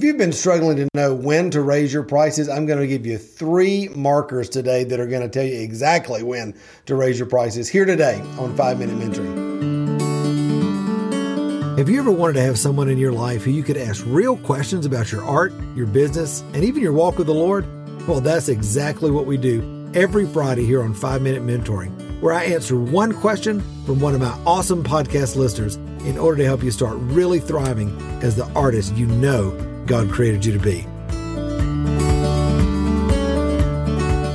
If you've been struggling to know when to raise your prices, I'm going to give you three markers today that are going to tell you exactly when to raise your prices here today on 5 Minute Mentoring. Have you ever wanted to have someone in your life who you could ask real questions about your art, your business, and even your walk with the Lord? Well, that's exactly what we do every Friday here on 5 Minute Mentoring, where I answer one question from one of my awesome podcast listeners in order to help you start really thriving as the artist you know God created you to be.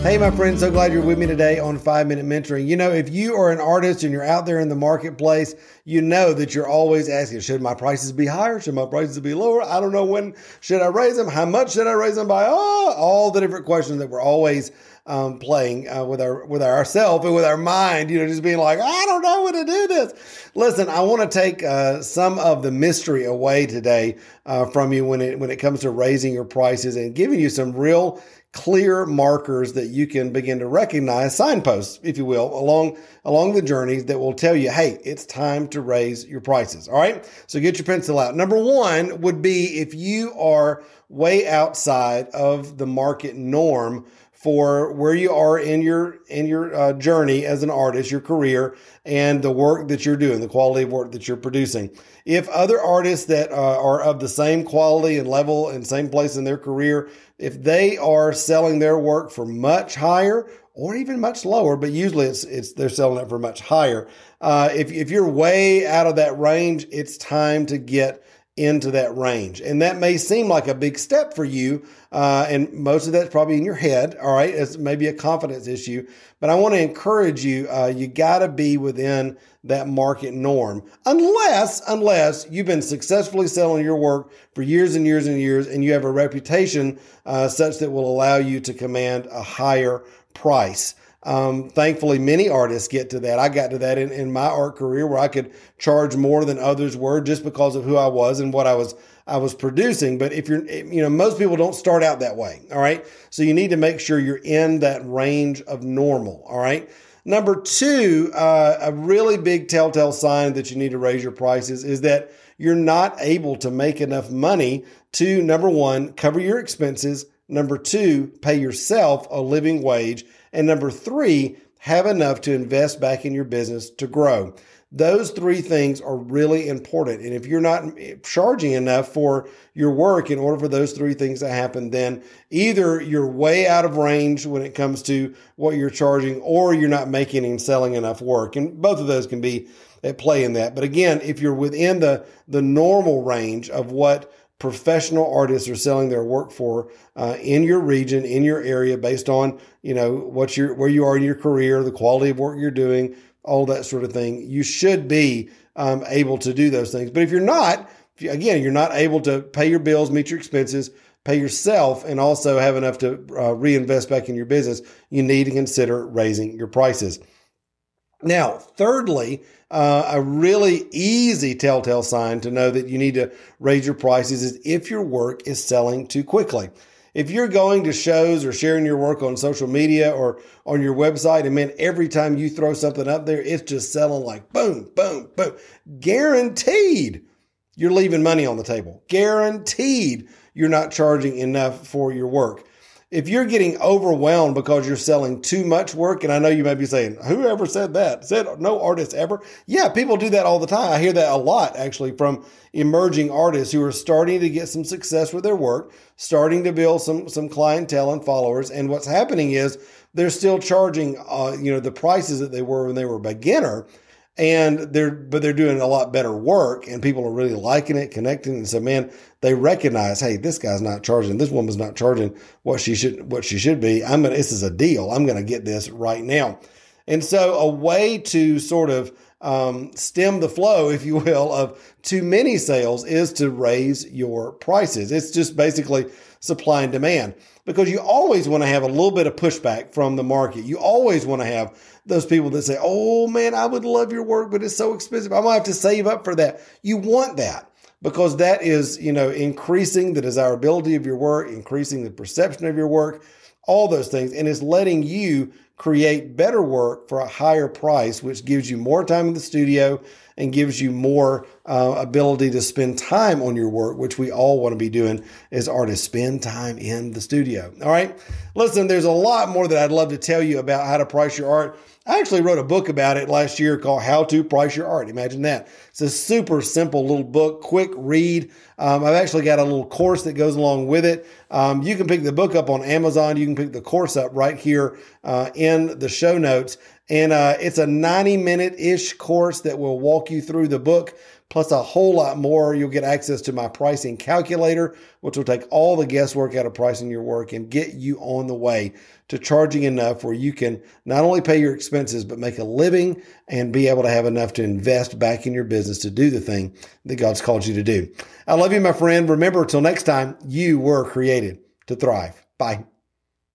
Hey, my friends, so glad you're with me today on Five Minute Mentoring. You know, if you are an artist and you're out there in the marketplace, you know that you're always asking, should my prices be higher? Should my prices be lower? I don't know when should I raise them? How much should I raise them by? Oh, all the different questions that we're always um, playing uh, with our with ourself and with our mind, you know, just being like, I don't know when to do this. Listen, I want to take uh, some of the mystery away today uh, from you when it when it comes to raising your prices and giving you some real clear markers that you can begin to recognize signposts if you will along along the journeys that will tell you hey it's time to raise your prices all right so get your pencil out number 1 would be if you are way outside of the market norm for where you are in your in your uh, journey as an artist, your career, and the work that you're doing, the quality of work that you're producing. If other artists that uh, are of the same quality and level and same place in their career, if they are selling their work for much higher or even much lower, but usually it's it's they're selling it for much higher. Uh, if if you're way out of that range, it's time to get into that range. And that may seem like a big step for you. Uh, and most of that's probably in your head. All right. It's maybe a confidence issue, but I want to encourage you. Uh, you got to be within that market norm unless, unless you've been successfully selling your work for years and years and years and you have a reputation uh, such that will allow you to command a higher price. Um, thankfully, many artists get to that. I got to that in, in my art career where I could charge more than others were just because of who I was and what I was I was producing. But if you're, you know, most people don't start out that way. All right, so you need to make sure you're in that range of normal. All right. Number two, uh, a really big telltale sign that you need to raise your prices is that you're not able to make enough money to number one, cover your expenses. Number two, pay yourself a living wage. And number three, have enough to invest back in your business to grow. Those three things are really important. And if you're not charging enough for your work in order for those three things to happen, then either you're way out of range when it comes to what you're charging or you're not making and selling enough work. And both of those can be at play in that. But again, if you're within the, the normal range of what professional artists are selling their work for uh, in your region, in your area, based on you know what you where you are in your career, the quality of work you're doing, all that sort of thing. You should be um, able to do those things. But if you're not, if you, again, you're not able to pay your bills, meet your expenses, pay yourself, and also have enough to uh, reinvest back in your business, you need to consider raising your prices. Now, thirdly, uh, a really easy telltale sign to know that you need to raise your prices is if your work is selling too quickly. If you're going to shows or sharing your work on social media or on your website, and man, every time you throw something up there, it's just selling like boom, boom, boom. Guaranteed you're leaving money on the table. Guaranteed you're not charging enough for your work if you're getting overwhelmed because you're selling too much work, and I know you may be saying, whoever said that? Said no artist ever? Yeah, people do that all the time. I hear that a lot actually from emerging artists who are starting to get some success with their work, starting to build some some clientele and followers. And what's happening is they're still charging uh, you know the prices that they were when they were a beginner and they're but they're doing a lot better work and people are really liking it connecting. And so man they recognize hey this guy's not charging. This woman's not charging what she should what she should be. I'm gonna this is a deal. I'm gonna get this right now. And so a way to sort of um, stem the flow if you will of too many sales is to raise your prices it's just basically supply and demand because you always want to have a little bit of pushback from the market. You always want to have those people that say, Oh man, I would love your work, but it's so expensive. I'm going have to save up for that. You want that because that is, you know, increasing the desirability of your work, increasing the perception of your work, all those things. And it's letting you create better work for a higher price, which gives you more time in the studio and gives you more uh, ability to spend time on your work, which we all want to be doing as artists. Spend time in the studio. All right. Listen, there's a lot more that I'd love to tell you about how to price your art. I actually wrote a book about it last year called How to Price Your Art. Imagine that. It's a super simple little book, quick read. Um, I've actually got a little course that goes along with it. Um, you can pick the book up on Amazon. You can pick the course up right here uh, the show notes. And uh, it's a 90 minute ish course that will walk you through the book plus a whole lot more. You'll get access to my pricing calculator, which will take all the guesswork out of pricing your work and get you on the way to charging enough where you can not only pay your expenses, but make a living and be able to have enough to invest back in your business to do the thing that God's called you to do. I love you, my friend. Remember, until next time, you were created to thrive. Bye.